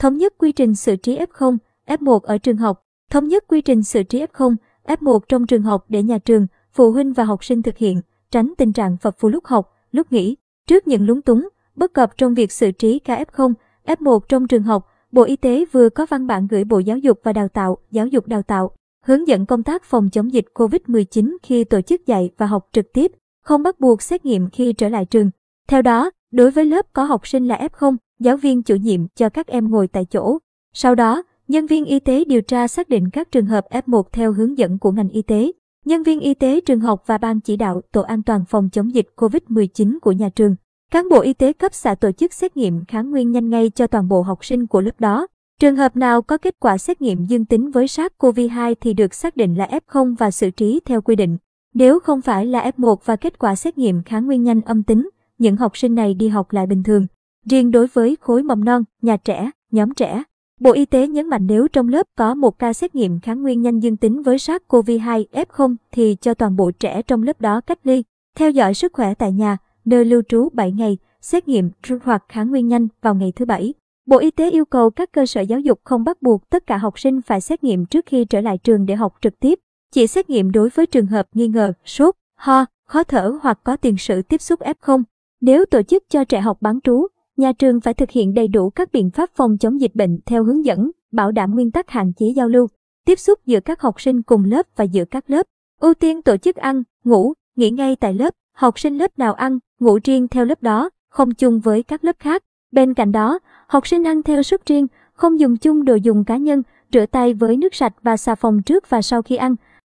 thống nhất quy trình xử trí F0, F1 ở trường học, thống nhất quy trình xử trí F0, F1 trong trường học để nhà trường, phụ huynh và học sinh thực hiện, tránh tình trạng phập phù lúc học, lúc nghỉ. Trước những lúng túng, bất cập trong việc xử trí ca F0, F1 trong trường học, Bộ Y tế vừa có văn bản gửi Bộ Giáo dục và Đào tạo, Giáo dục Đào tạo, hướng dẫn công tác phòng chống dịch COVID-19 khi tổ chức dạy và học trực tiếp, không bắt buộc xét nghiệm khi trở lại trường. Theo đó, đối với lớp có học sinh là F0, giáo viên chủ nhiệm cho các em ngồi tại chỗ. Sau đó, nhân viên y tế điều tra xác định các trường hợp F1 theo hướng dẫn của ngành y tế. Nhân viên y tế trường học và ban chỉ đạo tổ an toàn phòng chống dịch COVID-19 của nhà trường. Cán bộ y tế cấp xã tổ chức xét nghiệm kháng nguyên nhanh ngay cho toàn bộ học sinh của lớp đó. Trường hợp nào có kết quả xét nghiệm dương tính với SARS-CoV-2 thì được xác định là F0 và xử trí theo quy định. Nếu không phải là F1 và kết quả xét nghiệm kháng nguyên nhanh âm tính, những học sinh này đi học lại bình thường. Riêng đối với khối mầm non, nhà trẻ, nhóm trẻ, Bộ Y tế nhấn mạnh nếu trong lớp có một ca xét nghiệm kháng nguyên nhanh dương tính với SARS-CoV-2 F0 thì cho toàn bộ trẻ trong lớp đó cách ly, theo dõi sức khỏe tại nhà, nơi lưu trú 7 ngày, xét nghiệm hoặc kháng nguyên nhanh vào ngày thứ Bảy. Bộ Y tế yêu cầu các cơ sở giáo dục không bắt buộc tất cả học sinh phải xét nghiệm trước khi trở lại trường để học trực tiếp, chỉ xét nghiệm đối với trường hợp nghi ngờ, sốt, ho, khó thở hoặc có tiền sử tiếp xúc F0. Nếu tổ chức cho trẻ học bán trú, nhà trường phải thực hiện đầy đủ các biện pháp phòng chống dịch bệnh theo hướng dẫn, bảo đảm nguyên tắc hạn chế giao lưu, tiếp xúc giữa các học sinh cùng lớp và giữa các lớp. Ưu tiên tổ chức ăn, ngủ, nghỉ ngay tại lớp, học sinh lớp nào ăn, ngủ riêng theo lớp đó, không chung với các lớp khác. Bên cạnh đó, học sinh ăn theo suất riêng, không dùng chung đồ dùng cá nhân, rửa tay với nước sạch và xà phòng trước và sau khi ăn.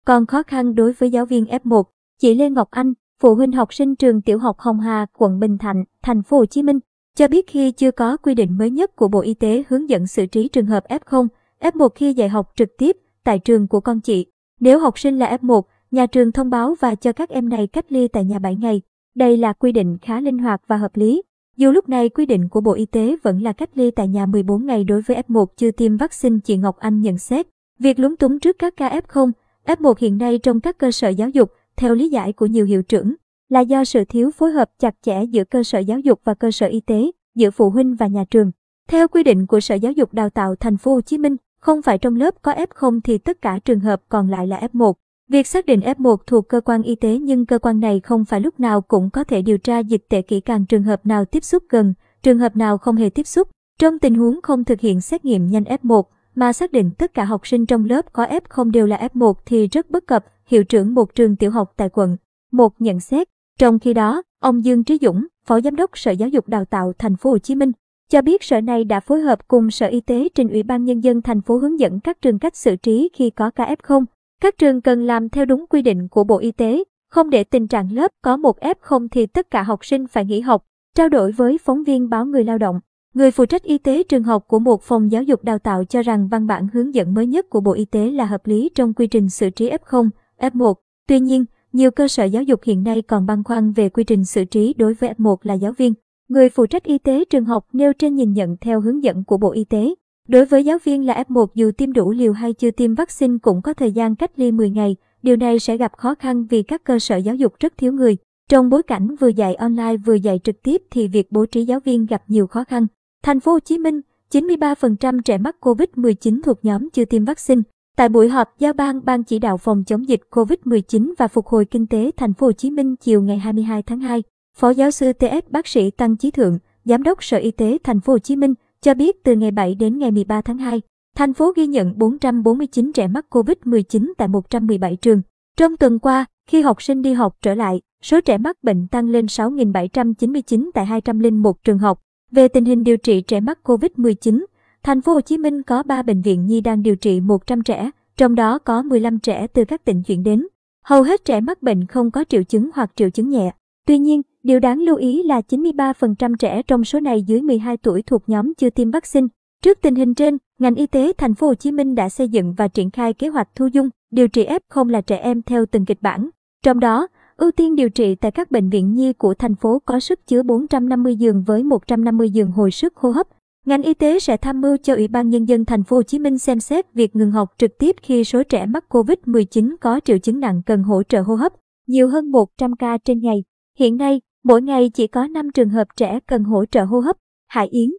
Còn khó khăn đối với giáo viên F1, chị Lê Ngọc Anh, phụ huynh học sinh trường tiểu học Hồng Hà, quận Bình Thạnh, thành phố Hồ Chí Minh, cho biết khi chưa có quy định mới nhất của Bộ Y tế hướng dẫn xử trí trường hợp F0, F1 khi dạy học trực tiếp tại trường của con chị. Nếu học sinh là F1, nhà trường thông báo và cho các em này cách ly tại nhà 7 ngày. Đây là quy định khá linh hoạt và hợp lý. Dù lúc này quy định của Bộ Y tế vẫn là cách ly tại nhà 14 ngày đối với F1 chưa tiêm vaccine, chị Ngọc Anh nhận xét. Việc lúng túng trước các ca F0, F1 hiện nay trong các cơ sở giáo dục, theo lý giải của nhiều hiệu trưởng, là do sự thiếu phối hợp chặt chẽ giữa cơ sở giáo dục và cơ sở y tế, giữa phụ huynh và nhà trường. Theo quy định của Sở Giáo dục Đào tạo Thành phố Hồ Chí Minh, không phải trong lớp có F0 thì tất cả trường hợp còn lại là F1. Việc xác định F1 thuộc cơ quan y tế nhưng cơ quan này không phải lúc nào cũng có thể điều tra dịch tễ kỹ càng trường hợp nào tiếp xúc gần, trường hợp nào không hề tiếp xúc. Trong tình huống không thực hiện xét nghiệm nhanh F1 mà xác định tất cả học sinh trong lớp có F0 đều là F1 thì rất bất cập, hiệu trưởng một trường tiểu học tại quận một nhận xét. Trong khi đó, ông Dương Trí Dũng, Phó Giám đốc Sở Giáo dục Đào tạo Thành phố Hồ Chí Minh, cho biết sở này đã phối hợp cùng Sở Y tế trình Ủy ban Nhân dân thành phố hướng dẫn các trường cách xử trí khi có ca F0. Các trường cần làm theo đúng quy định của Bộ Y tế, không để tình trạng lớp có một F0 thì tất cả học sinh phải nghỉ học. Trao đổi với phóng viên báo Người Lao động, người phụ trách y tế trường học của một phòng giáo dục đào tạo cho rằng văn bản hướng dẫn mới nhất của Bộ Y tế là hợp lý trong quy trình xử trí F0, F1. Tuy nhiên, nhiều cơ sở giáo dục hiện nay còn băn khoăn về quy trình xử trí đối với F1 là giáo viên. Người phụ trách y tế trường học nêu trên nhìn nhận theo hướng dẫn của Bộ Y tế. Đối với giáo viên là F1 dù tiêm đủ liều hay chưa tiêm vaccine cũng có thời gian cách ly 10 ngày. Điều này sẽ gặp khó khăn vì các cơ sở giáo dục rất thiếu người. Trong bối cảnh vừa dạy online vừa dạy trực tiếp thì việc bố trí giáo viên gặp nhiều khó khăn. Thành phố Hồ Chí Minh, 93% trẻ mắc COVID-19 thuộc nhóm chưa tiêm vaccine. Tại buổi họp giao ban Ban chỉ đạo phòng chống dịch COVID-19 và phục hồi kinh tế thành phố Hồ Chí Minh chiều ngày 22 tháng 2, Phó giáo sư TS bác sĩ Tăng Chí Thượng, Giám đốc Sở Y tế thành phố Hồ Chí Minh cho biết từ ngày 7 đến ngày 13 tháng 2, thành phố ghi nhận 449 trẻ mắc COVID-19 tại 117 trường. Trong tuần qua, khi học sinh đi học trở lại, số trẻ mắc bệnh tăng lên 6.799 tại 201 trường học. Về tình hình điều trị trẻ mắc COVID-19, Thành phố Hồ Chí Minh có 3 bệnh viện nhi đang điều trị 100 trẻ, trong đó có 15 trẻ từ các tỉnh chuyển đến. Hầu hết trẻ mắc bệnh không có triệu chứng hoặc triệu chứng nhẹ. Tuy nhiên, điều đáng lưu ý là 93% trẻ trong số này dưới 12 tuổi thuộc nhóm chưa tiêm vaccine. Trước tình hình trên, ngành y tế thành phố Hồ Chí Minh đã xây dựng và triển khai kế hoạch thu dung điều trị F0 là trẻ em theo từng kịch bản. Trong đó, ưu tiên điều trị tại các bệnh viện nhi của thành phố có sức chứa 450 giường với 150 giường hồi sức hô hấp, Ngành y tế sẽ tham mưu cho Ủy ban nhân dân thành phố Hồ Chí Minh xem xét việc ngừng học trực tiếp khi số trẻ mắc COVID-19 có triệu chứng nặng cần hỗ trợ hô hấp, nhiều hơn 100 ca trên ngày. Hiện nay, mỗi ngày chỉ có 5 trường hợp trẻ cần hỗ trợ hô hấp. Hải Yến,